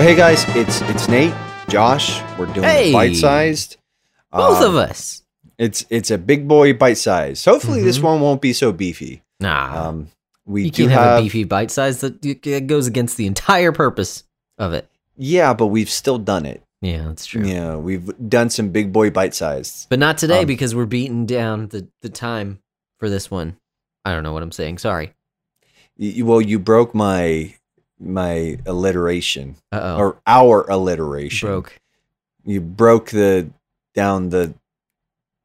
So hey guys, it's it's Nate, Josh. We're doing Hey! bite sized. Both of us. It's it's a big boy bite size. Hopefully this Mhm. one won't be so beefy. Nah. Um, we you do can't have, have, a beefy bite size that that goes against the entire purpose of it. yeah, but we've still done it. Yeah, that's true. Yeah, we've done some big boy bite sized. But not today Um, because we're beating down the, the time for this one. I don't know what I'm saying. Sorry. Well, you broke my my alliteration Uh oh. or our alliteration. Broke. You broke the down the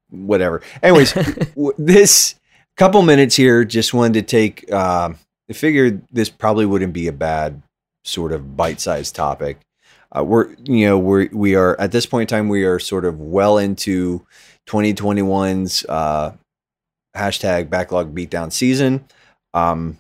whatever. Anyways, w- this couple minutes here just wanted to take um i figured this probably wouldn't be a bad sort of bite-sized topic uh, we're you know we're we are at this point in time we are sort of well into 2021's uh hashtag backlog beatdown season um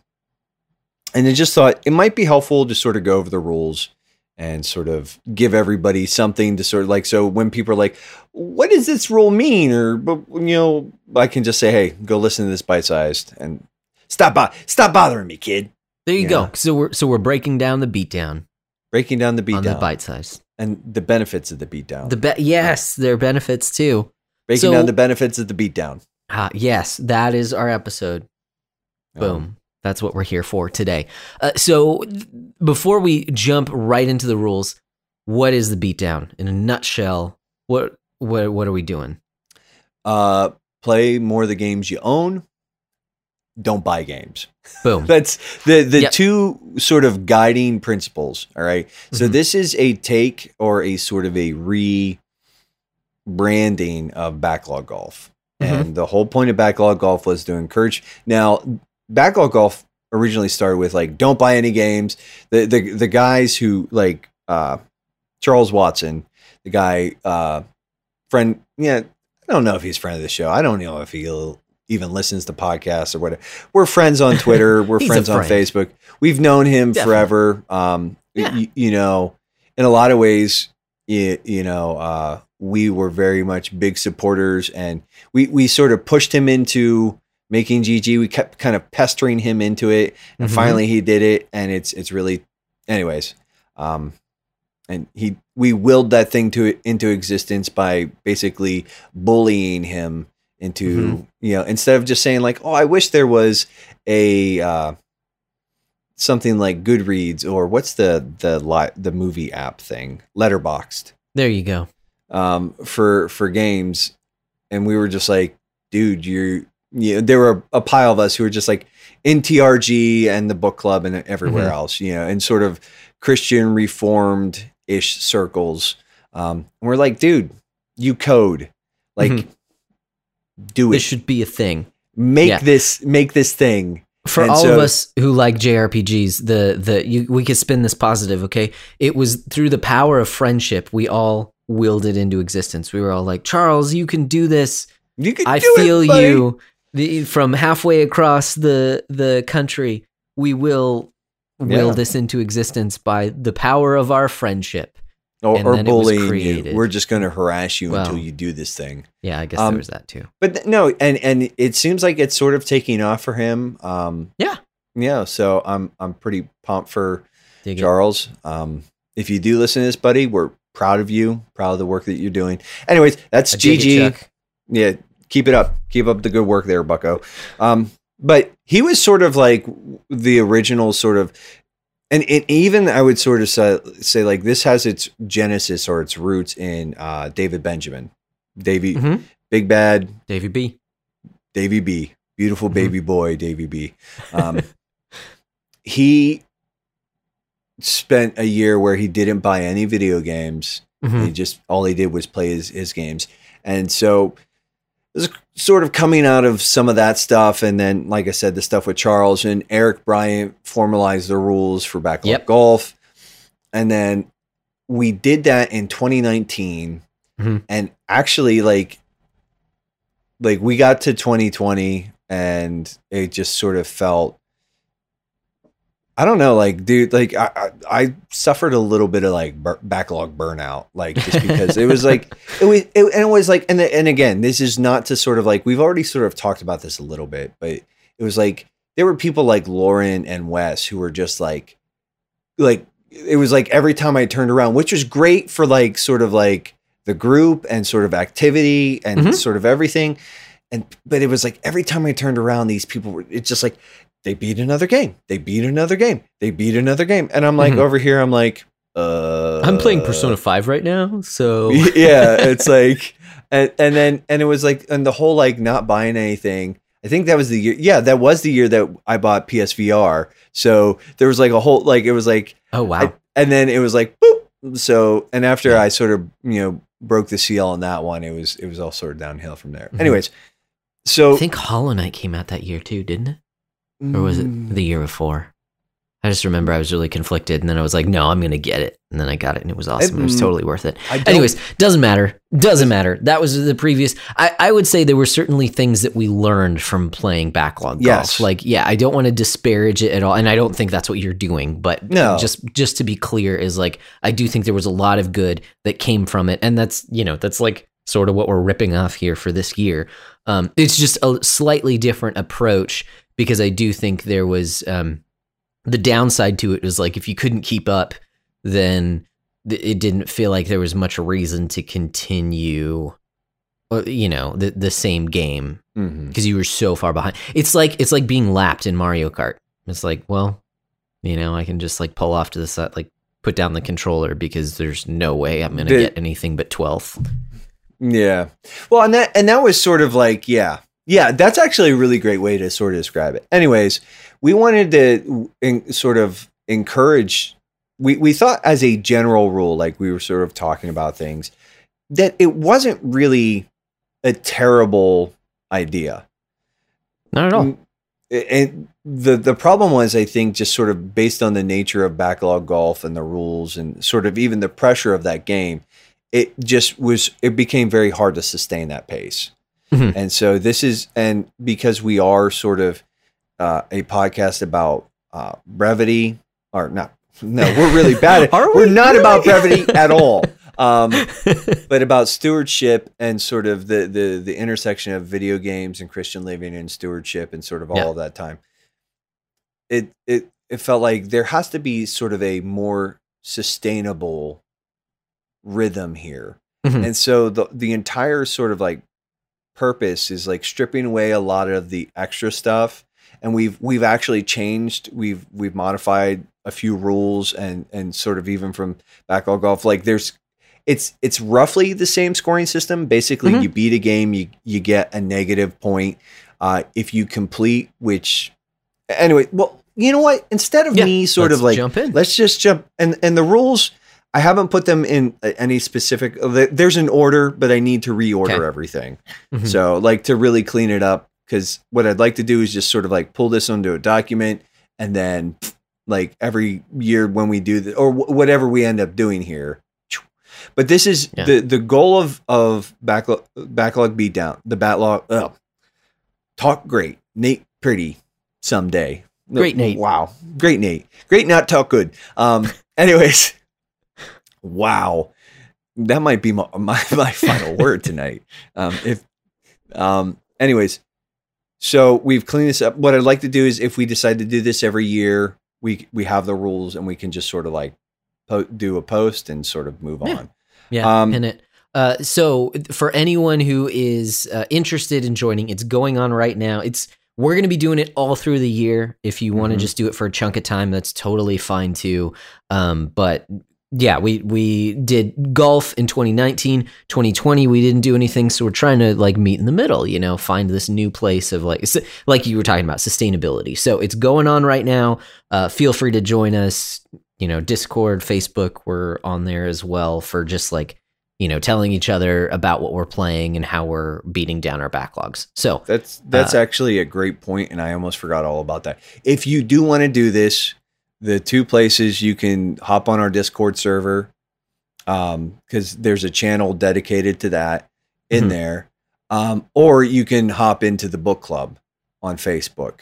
and i just thought it might be helpful to sort of go over the rules and sort of give everybody something to sort of like so when people are like what does this rule mean or but you know i can just say hey go listen to this bite sized and stop bo- stop bothering me kid There you Yeah. go. So we're so we're breaking down the beatdown breaking down the on the beatdown bite size. and the benefits of the beatdown The be- yes, there are benefits too. breaking so- down the benefits of the beatdown Ah, yes, that is our episode. Boom. That's what we're here for today. Uh, so, before we jump right into the rules, what is the beatdown in a nutshell? What what what are we doing? uh play more of the games you own don't buy games Boom. That's the the Yep. two sort of guiding principles. All right. So Mhm. this is a take or a sort of a rebranding of backlog golf. Mhm. And the whole point of backlog golf was to encourage. Now, backlog golf originally started with like don't buy any games. The the the guys who like uh Charles Watson, the guy uh friend yeah, I don't know if he's a friend of the show. I don't know if he even listens to podcasts or whatever. We're friends on Twitter. We're friends on. Facebook. We've known him Definitely. forever. Um, Yeah. y- you know, in a lot of ways, you, you know, uh, we were very much big supporters, and we we sort of pushed him into making GG. We kept kind of pestering him into it, and Mhm. finally he did it, and it's it's really, anyways. Um, and he we willed that thing to into existence by basically bullying him into Mhm. you know instead of just saying like oh i wish there was a uh something like goodreads or what's the the li- the movie app thing Letterboxd There you go. um for for games and we were just like dude you're you know, there were a pile of us who were just like in trg and the book club and everywhere Mhm. else you know in sort of christian reformed ish circles um and we're like dude you code like Mhm. do This it should be a thing. make Yeah. this make this thing For And all so- of us who like JRPGs, the the you, we could spin this positive, okay? It was through the power of friendship we all willed it into existence. We were all like, "Charles, you can do this. you can I do it, feel buddy." you." The, from halfway across the the country, we will will Yeah. this into existence by the power of our friendship. or, or then it was bullying you we're just going to harass you until you do this thing Yeah, I guess Um, there was that too. but th- no and and it seems like it's sort of taking off for him um Yeah. yeah so i'm i'm pretty pumped for Dig charles um if you do listen to this buddy we're proud of you proud of the work that you're doing anyways that's I dig it, gg yeah keep it up keep up the good work there bucko um but he was sort of like the original sort of and, and even i would sort of say, say like this has its genesis or its roots in uh david benjamin davy Mhm. big bad Davy B. davy b beautiful Mhm. baby boy davy b um he spent a year where he didn't buy any video games Mhm. he just all he did was play his, his games, and so it was sort of coming out of some of that stuff, and then like I said, the stuff with Charles and Eric Bryant formalized the rules for backlog Yep. golf, and then we did that in 2019, Mhm. and actually like like we got to 2020, and it just sort of felt I don't know, like, dude, like, I, I, I suffered a little bit of like bur- backlog burnout, like, just because it was like, it was, it, and it was like, and the, and again, this is not to sort of like, we've already sort of talked about this a little bit, but it was like there were people like Lauren and Wes who were just like, like it was like every time I turned around, which was great for like sort of like the group and sort of activity and Mhm. sort of everything. And but it was like every time I turned around, these people were it's just like they beat another game, they beat another game, they beat another game, and I'm like Mhm. over here, I'm like, uh, I'm playing Persona 5 right now, so yeah, it's like, and, and then and it was like, and the whole like not buying anything. I think that was the year. Yeah, that was the year that I bought PSVR. So there was like a whole like it was like, Oh wow. I- and then it was like boop. So and after I sort of you know broke the seal on that one, it was it was all sort of downhill from there. Mhm. Anyways, so I think Hollow Knight came out that year too, didn't it? Or was Mm. it the year before? I just remember I was really conflicted and then I was like, no, I'm going to get it. And then I got it and it was awesome. It was mm, totally worth it. Anyways, doesn't matter. Doesn't matter. That was the previous. I, I would say there were certainly things that we learned from playing backlog golf. Yes. Like, yeah, I don't want to disparage it at all, and I don't think that's what you're doing. But No. just just to be clear, is like I do think there was a lot of good that came from it, and that's you know that's like sort of what we're ripping off here for this year. Um, it's just a slightly different approach because I do think there was um, the downside to it was like if you couldn't keep up, then th- it didn't feel like there was much reason to continue uh, you know the the same game because you were so far behind it's like it's like being lapped in mario kart it's like well you know i can just like pull off to the side like put down the controller because there's no way i'm gonna The- get anything but 12th Yeah. Well, and that and that was sort of like, yeah. Yeah, that's actually a really great way to sort of describe it. Anyways, we wanted to in, sort of encourage we we thought as a general rule like we were sort of talking about things that it wasn't really a terrible idea. not at all And the the problem was, I think, just sort of based on the nature of backlog golf and the rules and sort of even the pressure of that game, it just was. It became very hard to sustain that pace. Mhm. And so this is, and because we are sort of uh, a podcast about uh, brevity, or not. No, we're really bad at. Are we We're not really? about brevity at all. Um, but about stewardship and sort of the the the intersection of video games and Christian living and stewardship and sort of all Yeah. of that time. It it it felt like there has to be sort of a more sustainable rhythm here. Mhm. And so the the entire sort of like purpose is like stripping away a lot of the extra stuff. And we've we've actually changed we've we've modified a few rules and and sort of even from backlog golf like there's it's it's roughly the same scoring system. Basically Mhm. you beat a game you you get a negative point. Uh if you complete which anyway well you know what? Instead of Yeah, me sort of like jump in. let's just jump and and the rules i haven't put them in uh, any specific there's an order but i need to reorder Okay. everything Mhm. so like to really clean it up because what i'd like to do is just sort of like pull this onto a document and then like every year when we do the or wh- whatever we end up doing here but this is Yeah. the the goal of of backlog backlog beatdown the backlog oh, talk great nate pretty someday Great Nate. wow great nate great not talk good um anyways wow that might be my my, my final word tonight um if um anyways so we've cleaned this up what i'd like to do is if we decide to do this every year we we have the rules and we can just sort of like po- do a post and sort of move Yeah. on Yeah, Um, pin it. Uh, so for anyone who is uh, interested in joining, it's going on right now. It's we're going to be doing it all through the year. If you want to Mhm. just do it for a chunk of time, that's totally fine too. Um, but yeah, we we did golf in 2019, 2020. We didn't do anything, so we're trying to like meet in the middle. You know, find this new place of like like you were talking about sustainability. So it's going on right now. Uh, feel free to join us you know discord facebook we're on there as well for just like you know telling each other about what we're playing and how we're beating down our backlogs so That's that's Uh, actually a great point, and I almost forgot all about that. If you do want to do this, the two places you can hop on our Discord server, um, because there's a channel dedicated to that in Mhm. there, um, or you can hop into the book club on Facebook.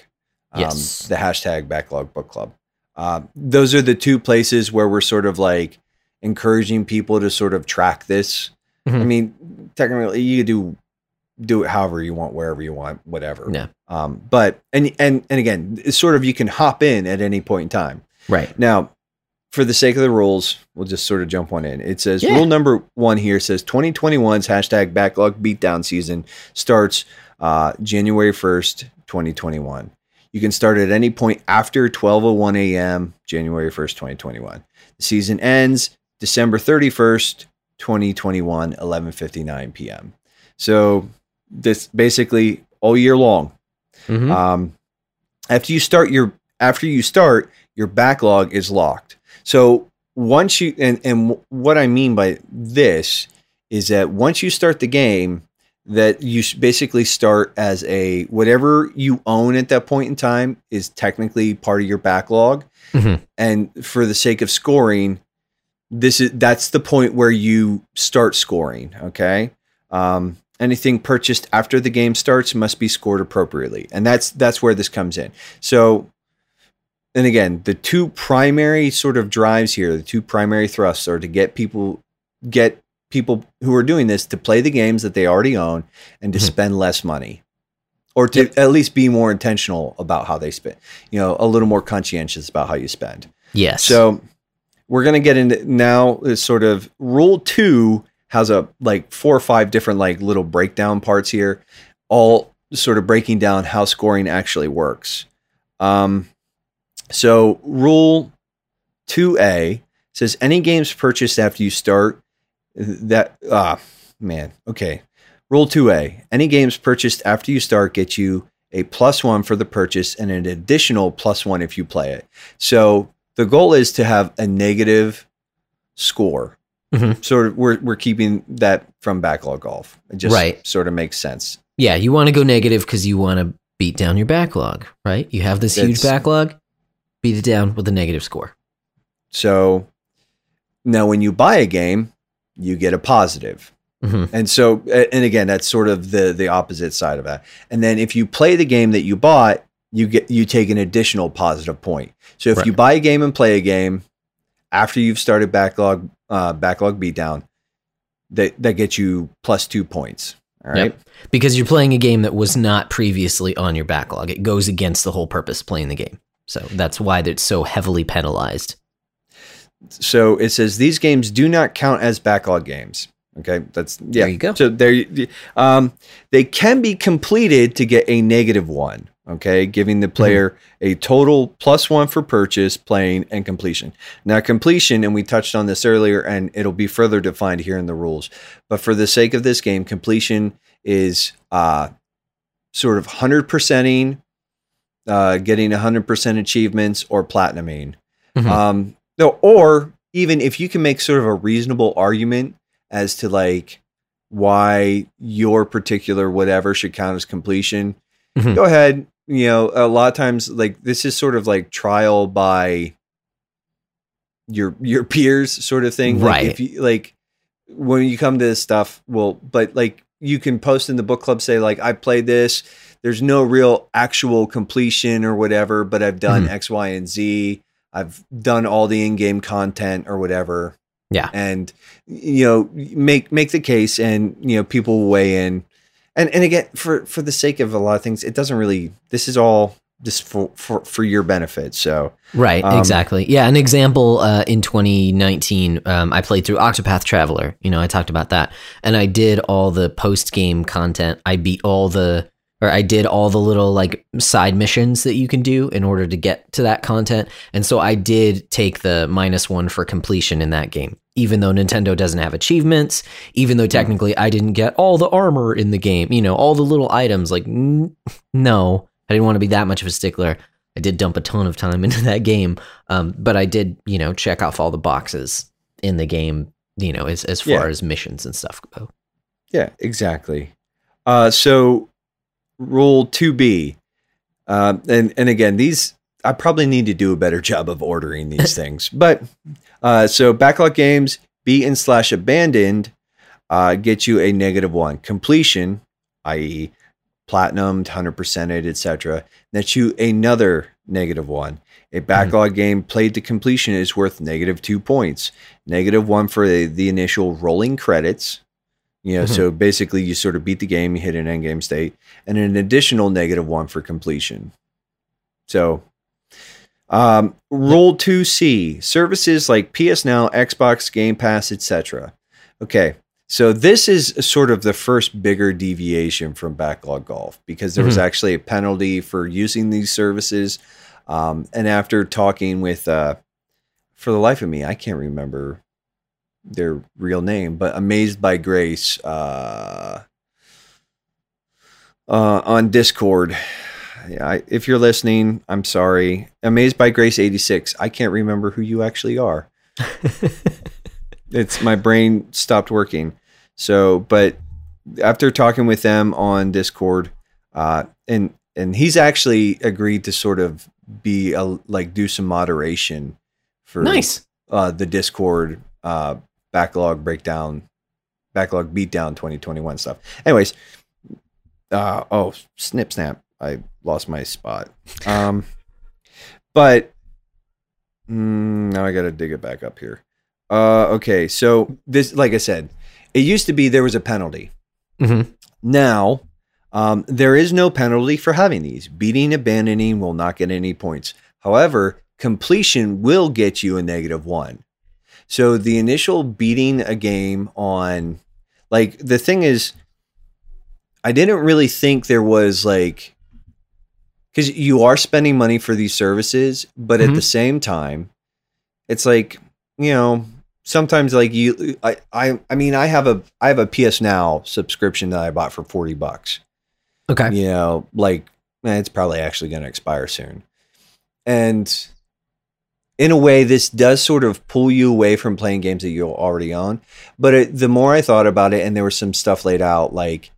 Um, Yes. the hashtag Backlog Book Club. Um, those are the two places where we're sort of like encouraging people to sort of track this. I Mhm. mean, technically, you could do do it however you want, wherever you want, whatever. Yeah. Um, but and and and again, it's sort of you can hop in at any point in time. right Now, for the sake of the rules, we'll just sort of jump one in. It says Yeah. rule number one here says 2021's hashtag backlog beatdown season starts uh, January 1st, 2021. You can start at any point after 12:01 a.m. January 1st, 2021. The season ends December 31st, 2021, 11:59 p.m. So this basically all year long. Mhm. Um, after you start your after you start, your backlog is locked. So once you and and what I mean by this is that once you start the game, that you basically start as a whatever you own at that point in time is technically part of your backlog. Mhm. And for the sake of scoring, this is that's the point where you start scoring. Okay. Um, anything purchased after the game starts must be scored appropriately, and that's that's where this comes in. So, and again, the two primary sort of drives here, the two primary thrusts, are to get people get people who are doing this to play the games that they already own and to Mhm. spend less money, or to Yep. at least be more intentional about how they spend. You know, a little more conscientious about how you spend. yes. So we're gonna get into now is sort of rule two has a like four or five different like little breakdown parts here, all sort of breaking down how scoring actually works. Um, so rule two A says any games purchased after you start that ah man okay rule 2a any games purchased after you start get you a plus one for the purchase and an additional plus one if you play it so the goal is to have a negative score. Mhm. Sort of, we're we're keeping that from backlog golf. It just Right. sort of makes sense. yeah, you want to go negative because you want to beat down your backlog, right? You have this huge It's- backlog, beat it down with a negative score. So now, when you buy a game, you get a positive. Mhm. And so, and again, that's sort of the the opposite side of that. And then, if you play the game that you bought, you get you take an additional positive point. So, if Right. you buy a game and play a game after you've started backlog uh, backlog beatdown, that that gets you plus two points. All right. Yep. Because you're playing a game that was not previously on your backlog. It goes against the whole purpose of playing the game. So that's why it's so heavily penalized. So it says these games do not count as backlog games. Okay, that's yeah. There you go. So there, you- um, they can be completed to get a negative one. Okay, giving Mm-hmm. the player a total plus one for purchase, playing, and completion. Now, completion, and we touched on this earlier, and it'll be further defined here in the rules. But for the sake of this game, completion is uh, sort of hundred percenting, uh, getting hundred percent achievements, or platinuming. Mhm. Um, no, or even if you can make sort of a reasonable argument as to like why your particular whatever should count as completion, Mhm. go ahead. You know, a lot of times like this is sort of like trial by your your peers sort of thing. Like Right. if you like when you come to this stuff, well, but like you can post in the book club say like I played this. There's no real actual completion or whatever, but I've done Mhm. X, Y, and Z. I've done all the in-game content or whatever. Yeah. And you know, make make the case and you know, people weigh in. And and again, for for the sake of a lot of things, it doesn't really this is all just for for, for your benefit. So Right, Um, exactly. Yeah, an example uh, in 2019, um, I played through Octopath Traveler. You know, I talked about that, and I did all the post game content. I beat all the, or I did all the little like side missions that you can do in order to get to that content. And so I did take the minus one for completion in that game, even though Nintendo doesn't have achievements. Even though technically I didn't get all the armor in the game. You know, all the little items. Like, n- no, I didn't want to be that much of a stickler. I did dump a ton of time into that game, um, but I did, you know, check off all the boxes in the game, you know, as as far Yeah. as missions and stuff go. Yeah, exactly. Uh, so rule two B, uh, and and again, these I probably need to do a better job of ordering these things. But uh, so backlog games beaten slash abandoned uh, get you a negative one completion, i.e., platinum, hundred percented, etc. That's you another negative one. A backlog game played to completion is worth negative two points. Negative one for the, the initial rolling credits. You know, Mhm. so basically you sort of beat the game, you hit an end game state, and an additional negative one for completion. So Um, Rule 2C services like PS Now, Xbox Game Pass, etc. Okay, so this is sort of the first bigger deviation from backlog golf because there was Mhm. actually a penalty for using these services. Um, and after talking with, uh, for the life of me, I can't remember their real name, but Amazed by Grace uh, uh, on Discord. Yeah, I, if you're listening, I'm sorry. Amazed by Grace 86. I can't remember who you actually are. It's my brain stopped working. So, but after talking with them on Discord, uh, and and he's actually agreed to sort of be a, like do some moderation for nice. uh, the Discord uh, backlog breakdown, backlog beatdown 2021 stuff. Anyways, uh, oh snip snap, I lost my spot. Um, but mm, now I got to dig it back up here. Uh, okay, so this, like I said, it used to be there was a penalty. Mhm. Now, um, there is no penalty for having these. Beating, abandoning will not get any points. However, completion will get you a negative one. So the initial beating a game on, like, the thing is, I didn't really think there was like, because you are spending money for these services, but at Mhm. the same time, it's like, you know, sometimes like you, I, I, I mean, I have a, I have a PS Now subscription that I bought for 40 bucks Okay. you know, like eh, it's probably actually going to expire soon. And in a way, this does sort of pull you away from playing games that you already own. But it, the more I thought about it, and there was some stuff laid out, like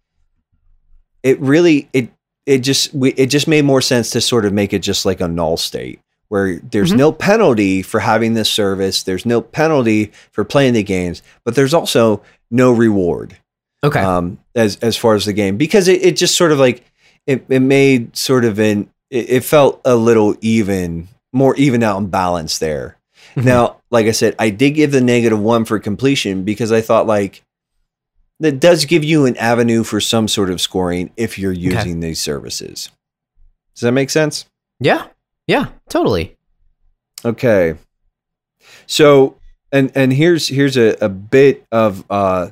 it really it it just we, it just made more sense to sort of make it just like a null state where there's Mhm. no penalty for having this service, there's no penalty for playing the games, but there's also no reward Okay. um, as as far as the game because it, it just sort of like it, it made sort of an it, it felt a little even more even out and balanced there. Mhm. Now, like I said, I did give the negative one for completion because I thought like that does give you an avenue for some sort of scoring if you're using these services. Does that make sense? yeah. Yeah. Totally. Okay. So and and here's here's a, a bit of uh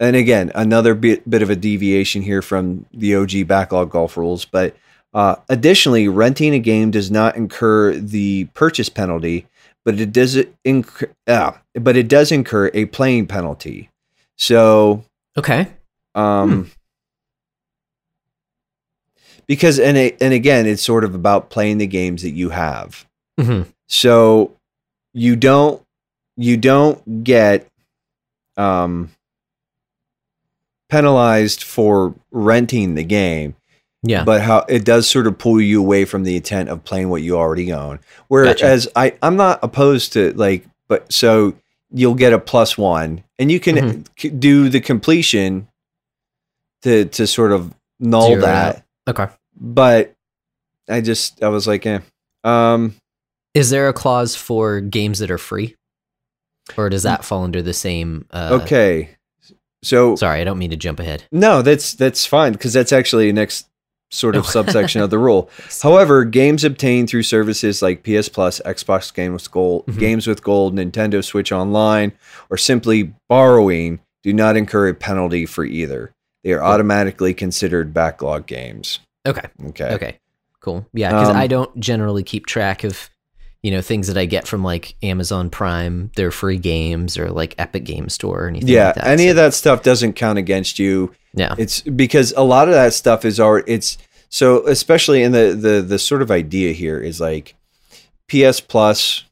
and again another bit bit of a deviation here from the OG backlog golf rules, but uh, additionally, renting a game does not incur the purchase penalty, but it does incur, uh, but it does incur a playing penalty. So Okay. um, because and it, and again, it's sort of about playing the games that you have. hmm So you don't you don't get um penalized for renting the game, Yeah. but how it does sort of pull you away from the intent of playing what you already own. Whereas I I'm not opposed to like but so you'll get a plus 1 and you can Mhm. c- do the completion to to sort of null Zero that. okay. But I just I was like eh. um Is there a clause for games that are free? Or does that fall under the same uh okay. So Sorry, I don't mean to jump ahead. No, that's that's fine because that's actually next sort of subsection of the rule. However, games obtained through services like PS Plus, Xbox Games with Gold, Mhm. Games with Gold, Nintendo Switch Online, or simply borrowing do not incur a penalty for either. They are automatically considered backlog games. Okay. Okay. Okay. Cool. Yeah, because Um, I don't generally keep track of, you know, things that I get from like Amazon Prime, their free games, or like Epic Game Store or anything Yeah, like that. any so- of that stuff doesn't count against you. Yeah. It's because a lot of that stuff is already it's so especially in the the the sort of idea here is like PS Plus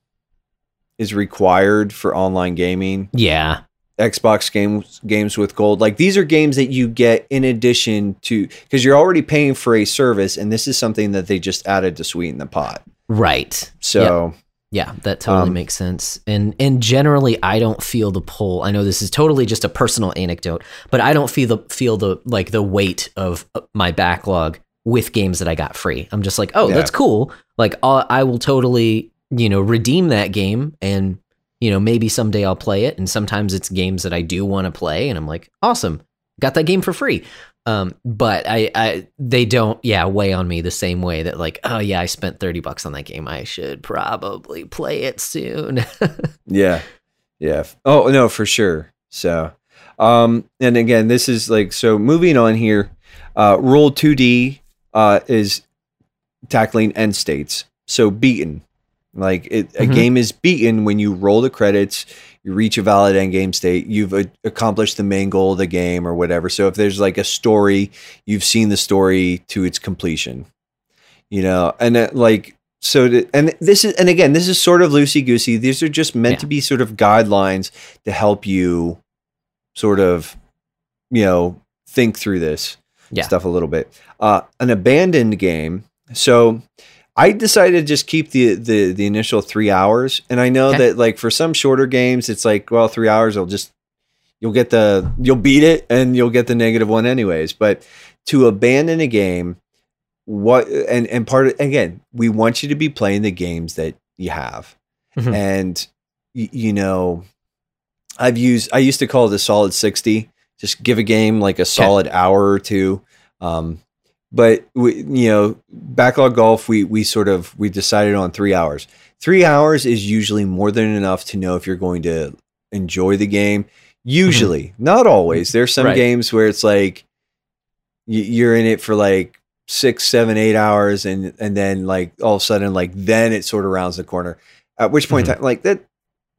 is required for online gaming. Yeah. Xbox games games with gold. Like these are games that you get in addition to because you're already paying for a service and this is something that they just added to sweeten the pot. Right. So Yeah, that totally Um, makes sense. And and generally I don't feel the pull. I know this is totally just a personal anecdote, but I don't feel the feel the like the weight of uh, my backlog with games that I got free. I'm just like, "Oh, Yeah. that's cool." Like I'll, I will totally, you know, redeem that game and you know, maybe someday I'll play it and sometimes it's games that I do want to play and I'm like, "Awesome. Got that game for free." Um, but I, I, they don't, yeah, weigh on me the same way that like, oh yeah, I spent thirty bucks on that game. I should probably play it soon. yeah, yeah. Oh no, for sure. So, um, and again, this is like so. Moving on here, uh, Roll Two D uh, is tackling end states. So beaten, like it, a Mhm. game is beaten when you roll the credits, you reach a valid end game state, you've a- accomplished the main goal of the game or whatever. So if there's like a story, you've seen the story to its completion, you know, and uh, like so. To, and this is and again, this is sort of loosey goosey. These are just meant Yeah. to be sort of guidelines to help you, sort of, you know, think through this Yeah. stuff a little bit. Uh, an abandoned game. So I decided to just keep the the the initial three hours, and I know Okay. that like for some shorter games, it's like well, three hours. I'll just you'll get the you'll beat it, and you'll get the negative one anyways. But to abandon a game, what and and part of again, we want you to be playing the games that you have, Mhm. and y- you know, I've used I used to call it a solid sixty. Just give a game like a solid hour or two. Um, but we, you know, backlog golf, we we sort of we decided on three hours. Three hours is usually more than enough to know if you're going to enjoy the game. Usually, not always. There's some Right. games where it's like you're in it for like six, seven, eight hours, and and then like all of a sudden, like then it sort of rounds the corner. At which point, in time, like that,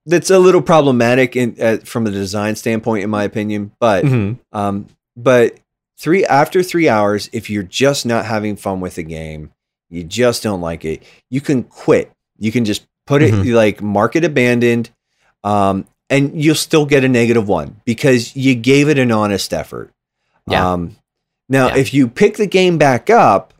that's a little problematic in uh, from a design standpoint, in my opinion. But Mhm. um, but three after three hours, if you're just not having fun with the game, you just don't like it, you can quit. You can just put it Mhm. like mark it abandoned, um, and you'll still get a negative one because you gave it an honest effort. Yeah. Um, now, Yeah. if you pick the game back up,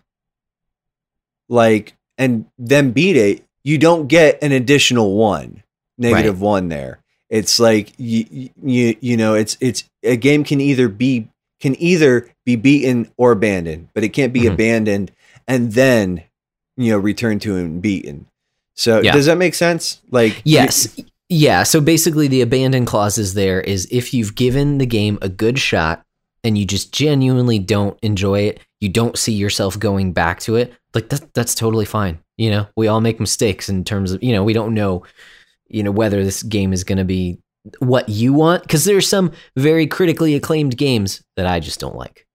like and then beat it, you don't get an additional one, negative one there. It's like you, you you know it's it's a game can either be can either be beaten or abandoned, but it can't be Mhm. abandoned and then you know return to and beaten. So Yeah. does that make sense? Like Yes. Yeah. So basically, the abandon is there is if you've given the game a good shot and you just genuinely don't enjoy it, you don't see yourself going back to it, like that, that's totally fine. You know, we all make mistakes in terms of, you know, we don't know, you know, whether this game is going to be what you want. Cause there's some very critically acclaimed games that I just don't like.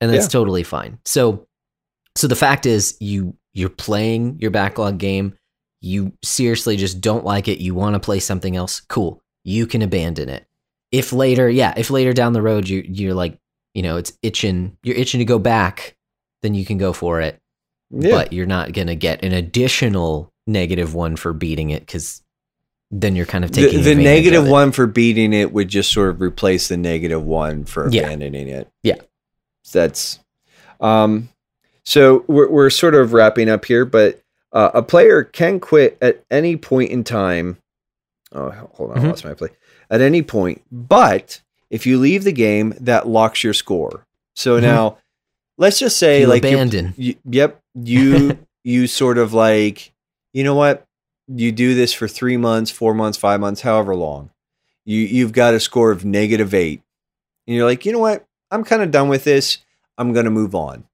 And that's Yeah. totally fine. So, so the fact is you, you're playing your backlog game you seriously just don't like it, you want to play something else, cool. You can abandon it. If later, yeah, if later down the road you you're like, you know, it's itching, you're itching to go back, then you can go for it. yeah. But you're not going to get an additional negative one for beating it cuz then you're kind of taking the advantage negative one for beating it would just sort of replace the negative one for Yeah. abandoning it. Yeah. That's um so we're we're sort of wrapping up here, but uh, a player can quit at any point in time. Oh, hold on, I Mhm. lost my play. At any point, but if you leave the game, that locks your score. So Mhm. now, let's just say, You like, you- abandon. you, yep, you you sort of like, you know what? You do this for three months, four months, five months, however long. You you've got a score of negative eight, and you're like, you know what? I'm kind of done with this. I'm going to move on.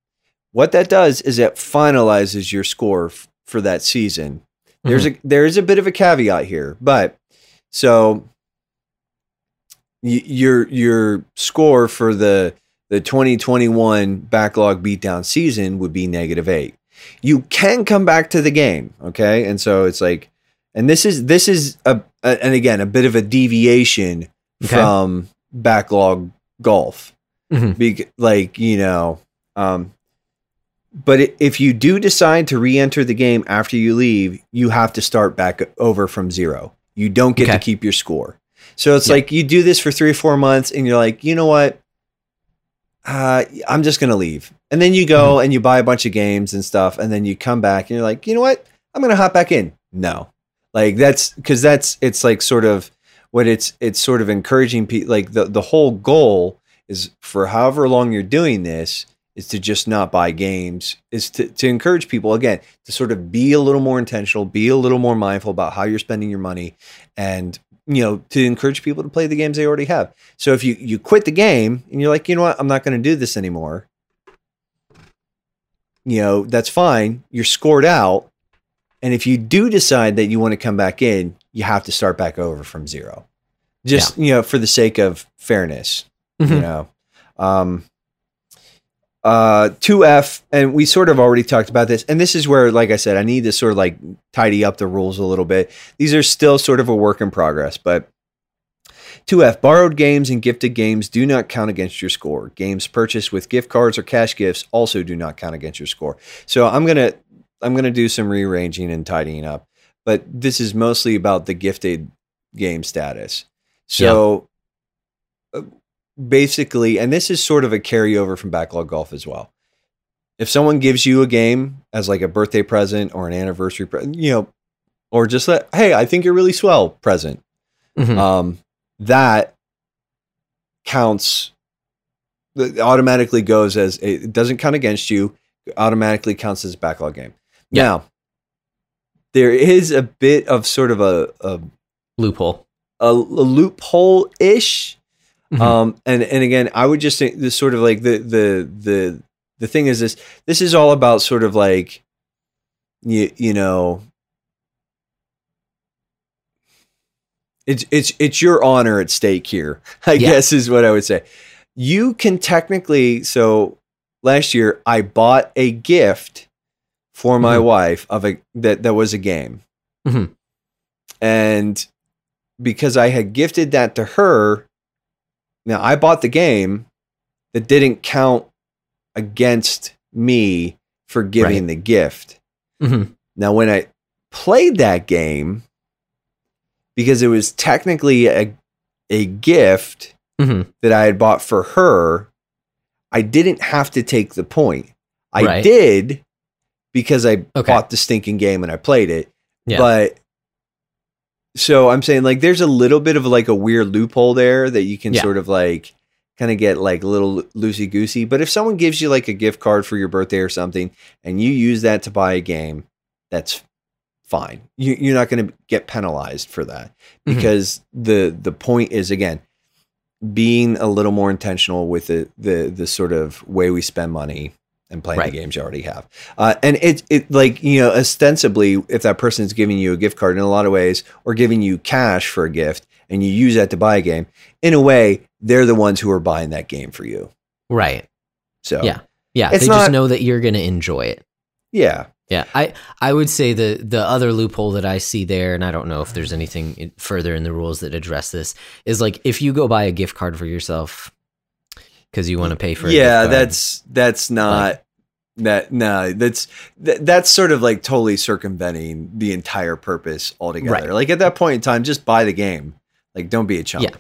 What that does is it finalizes your score f- for that season. There's mm-hmm. a there is a bit of a caveat here, but so y- your your score for the the 2021 backlog beatdown season would be negative eight. You can come back to the game, okay? And so it's like, and this is this is a, a and again a bit of a deviation Okay. from backlog golf, Mhm. Bec- like you know, um, but if you do decide to re-enter the game after you leave, you have to start back over from zero. You don't get to keep your score. So it's Yeah. like you do this for three or four months, and you're like, you know what? Uh, I'm just gonna leave, and then you go Mm-hmm. and you buy a bunch of games and stuff, and then you come back and you're like, you know what? I'm gonna hop back in. No, like that's because that's it's like sort of what it's it's sort of encouraging people. Like the the whole goal is for however long you're doing this is to just not buy games is to, to encourage people again to sort of be a little more intentional be a little more mindful about how you're spending your money and you know, to encourage people to play the games they already have. So if you you quit the game and you're like, you know what, I'm not going to do this anymore. You know, that's fine. You're scored out. And if you do decide that you want to come back in, you have to start back over from zero. Just, you know, for the sake of fairness, you Mhm. know. Um uh 2F and we sort of already talked about this and this is where like I said I need to sort of like tidy up the rules a little bit. These are still sort of a work in progress, but 2F borrowed games and gifted games do not count against your score. Games purchased with gift cards or cash gifts also do not count against your score. So I'm going to I'm going to do some rearranging and tidying up, but this is mostly about the gifted game status. So basically, and this is sort of a carryover from backlog golf as well. If someone gives you a game as like a birthday present or an anniversary, pre- you know, or just that, hey, I think you're really swell present, Mhm. um, that counts. That automatically goes as it doesn't count against you. Automatically counts as a backlog game. Yeah. Now, there is a bit of sort of a a, Loophole. a, a loophole ish Mhm. um, and and again, I would just think this sort of like the the the the thing is this this is all about sort of like you you know it's it's it's your honor at stake here. I Yeah. guess is what I would say. You can technically so last year I bought a gift for my Mhm. wife of a that that was a game. Mhm. And because I had gifted that to her, now I bought the game that didn't count against me for giving Right. the gift. Mhm. Now, when I played that game, because it was technically a, a gift Mhm. that I had bought for her, I didn't have to take the point. I Right. did because I Okay. bought the stinking game and I played it. Yeah. But so I'm saying like there's a little bit of like a weird loophole there that you can Yeah. sort of like kind of get like a little loosey goosey. But if someone gives you like a gift card for your birthday or something and you use that to buy a game, that's fine. You, you're not going to get penalized for that Mhm. because the the point is again being a little more intentional with the the the sort of way we spend money and playing Right. the games you already have. Uh, and it it like you know ostensibly if that person is giving you a gift card in a lot of ways or giving you cash for a gift and you use that to buy a game, in a way they're the ones who are buying that game for you. Right. So Yeah. Yeah. They not- just know that you're going to enjoy it. yeah, Yeah, I I would say the the other loophole that I see there, and I don't know if there's anything further in the rules that address this, is like if you go buy a gift card for yourself because you want to pay for, yeah, that's that's not. that no, that's that, that's sort of like totally circumventing the entire purpose altogether. Right. Like at that point in time, just buy the game. Like, don't be a chump. Yeah.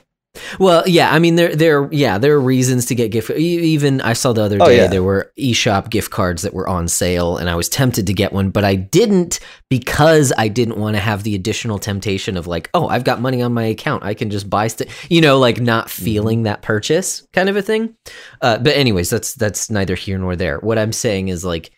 Well, yeah, I mean there there yeah, there are reasons to get gift even I saw the other Oh, day yeah. there were eShop gift cards that were on sale and I was tempted to get one, but I didn't because I didn't want to have the additional temptation of like, oh, I've got money on my account. I can just buy stuff, you know, like not feeling that purchase kind of a thing. Uh, but anyways, that's that's neither here nor there. What I'm saying is like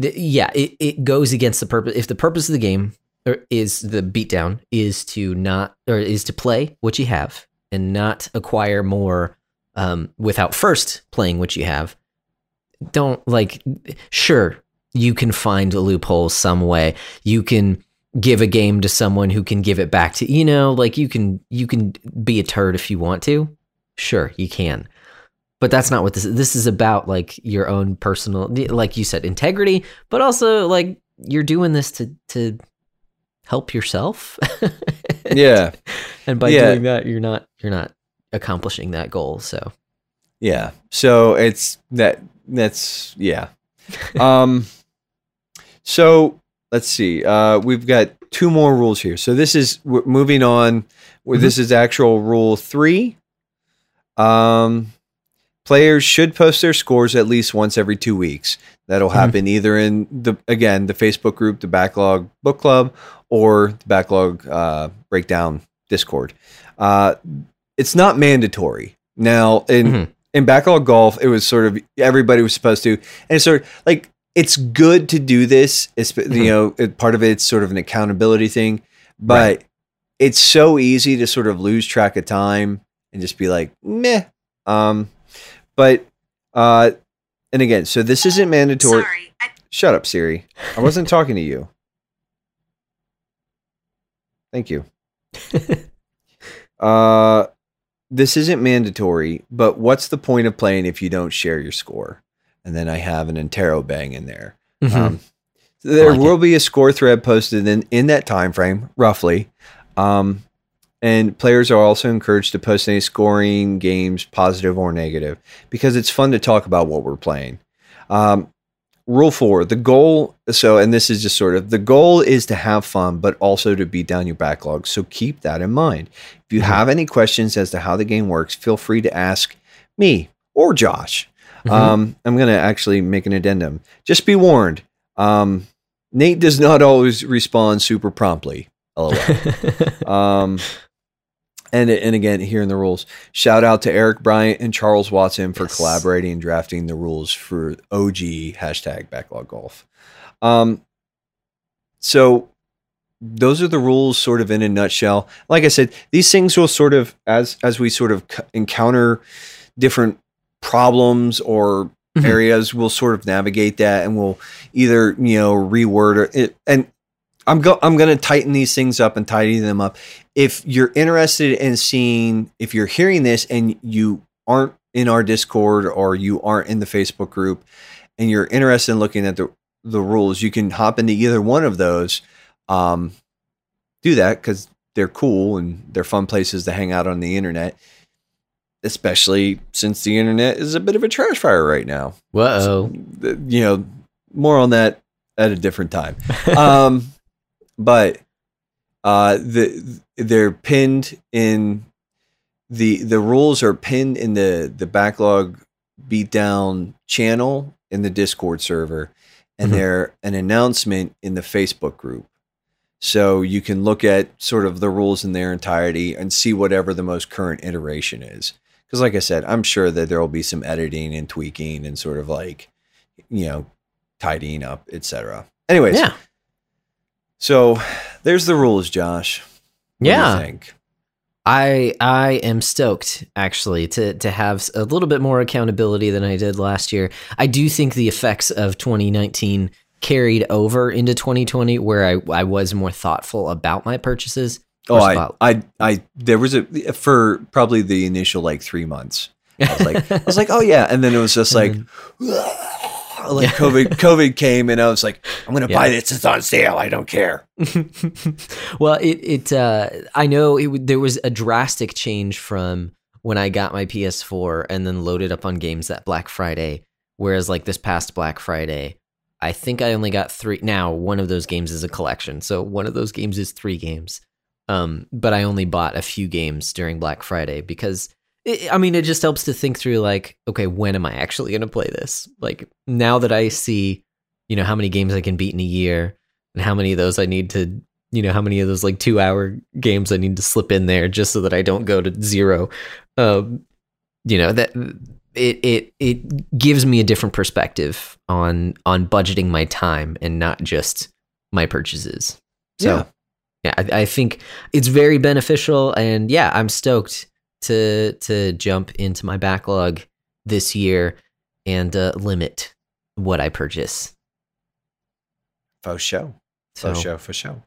th- yeah, it, it goes against the purpose if the purpose of the game or is the beatdown is to not or is to play what you have and not acquire more um, without first playing what you have. Don't like sure you can find a loophole some way. You can give a game to someone who can give it back to you know like you can you can be a turd if you want to. Sure, you can. But that's not what this is. This is about like your own personal like you said integrity, but also like you're doing this to to help yourself. Yeah. and by Yeah. doing that you're not you're not accomplishing that goal so Yeah. So it's that that's yeah. Um so let's see. Uh we've got two more rules here. So this is we're moving on where this is actual rule 3. Um players should post their scores at least once every 2 weeks. That'll Mhm. happen either in the again, the Facebook group, the Backlog Book Club or the Backlog uh Breakdown Discord. Uh it's not mandatory. Now in Mhm. in backlog golf, it was sort of everybody was supposed to, and it's sort of like it's good to do this. It's you know it, part of it's sort of an accountability thing, but Right. it's so easy to sort of lose track of time and just be like, meh. Um, but uh, and again, so this isn't mandatory. Sorry, I, Shut up, Siri. I wasn't talking to you. Thank you. Uh, this isn't mandatory, but what's the point of playing if you don't share your score? And then I have an interrobang in there. Mhm. Um, there like will be a score thread posted in, in that time frame, roughly. Um, and players are also encouraged to post any scoring games, positive or negative, because it's fun to talk about what we're playing. Um, rule four: the goal. So, and this is just sort of the goal is to have fun, but also to beat down your backlog. So keep that in mind. If you Mhm. have any questions as to how the game works, feel free to ask me or Josh. Mhm. Um, I'm going to actually make an addendum. Just be warned. Um, Nate does not always respond super promptly. LOL. um, and and again, here in the rules, shout out to Eric Bryant and Charles Watson for Yes. collaborating and drafting the rules for OG hashtag backlog golf. Um, so those are the rules, sort of in a nutshell. Like I said, these things will sort of as as we sort of c- encounter different problems or Mhm. areas, we'll sort of navigate that, and we'll either you know reword or it. And I'm go I'm going to tighten these things up and tidy them up. If you're interested in seeing, if you're hearing this and you aren't in our Discord or you aren't in the Facebook group, and you're interested in looking at the the rules, you can hop into either one of those. Um, do that because they're cool and they're fun places to hang out on the internet. Especially since the internet is a bit of a trash fire right now. Whoa. The- You know, more on that at a different time. um, but uh, the they're pinned in the the rules are pinned in the the backlog beatdown channel in the Discord server, and Mhm. they're an announcement in the Facebook group. So you can look at sort of the rules in their entirety and see whatever the most current iteration is. Because, like I said, I'm sure that there will be some editing and tweaking and sort of like, you know, tidying up, etc. Anyways, Yeah. So there's the rules, Josh. What do you Yeah. think? I I am stoked actually to to have a little bit more accountability than I did last year. I do think the effects of 2019 carried over into 2020 where I I was more thoughtful about my purchases. Oh, I, I, I, there was a for probably the initial like three months. I was like, I was like, oh yeah, and then it was just like, mm-hmm. Like COVID, COVID came, and I was like, I'm gonna Yeah. buy this. It's on sale. I don't care. well, it it uh, I know it there was a drastic change from when I got my PS4 and then loaded up on games that Black Friday. Whereas like this past Black Friday, I think I only got three. Now one of those games is a collection, so one of those games is three games. Um, but I only bought a few games during Black Friday because I mean it just helps to think through like, okay, when am I actually going to play this? Like now that I see, you know, how many games I can beat in a year and how many of those I need to, you know, how many of those like two hour games I need to slip in there just so that I don't go to zero. Um, you know that it it it gives me a different perspective on on budgeting my time and not just my purchases. So yeah, I, I think it's very beneficial, and yeah, I'm stoked to to jump into my backlog this year and uh, limit what I purchase. For sure. So For sure. For sure.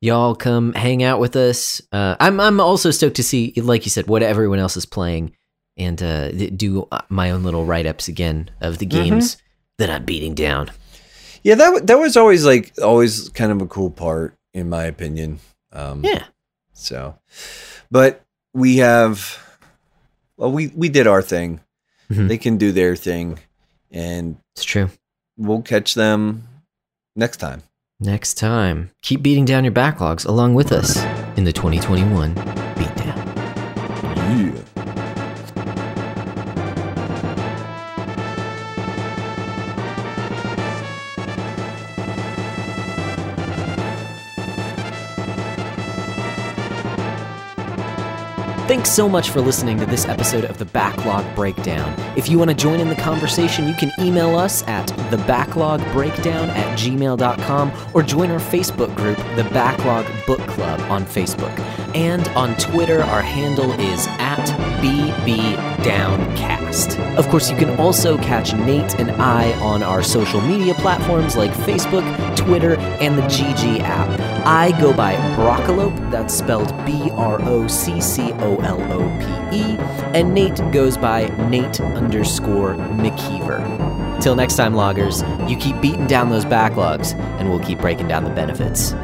y'all come hang out with us. Uh, I'm I'm also stoked to see, like you said, what everyone else is playing, and uh, do uh, my own little write ups again of the Mm-hmm. games that I'm beating down. Yeah, that that was always like always kind of a cool part, in my opinion. Um, Yeah, So, but we have, well, we we did our thing. Mhm. They can do their thing, and it's true. we'll catch them next time. Next time, keep beating down your backlogs along with us in the 2021 beatdown. Yeah. Thanks so much for listening to this episode of the Backlog Breakdown. If you want to join in the conversation, you can email us at thebacklogbreakdown at gmail.com or join our Facebook group, The Backlog Book Club, on Facebook. And on Twitter, our handle is at BBDownCast. Of course, you can also catch Nate and I on our social media platforms like Facebook, Twitter, and the GG app. I go by Broccolope, that's spelled B R O C C O L O P E, and Nate goes by Nate underscore McKeever. Till next time, loggers, you keep beating down those backlogs, and we'll keep breaking down the benefits.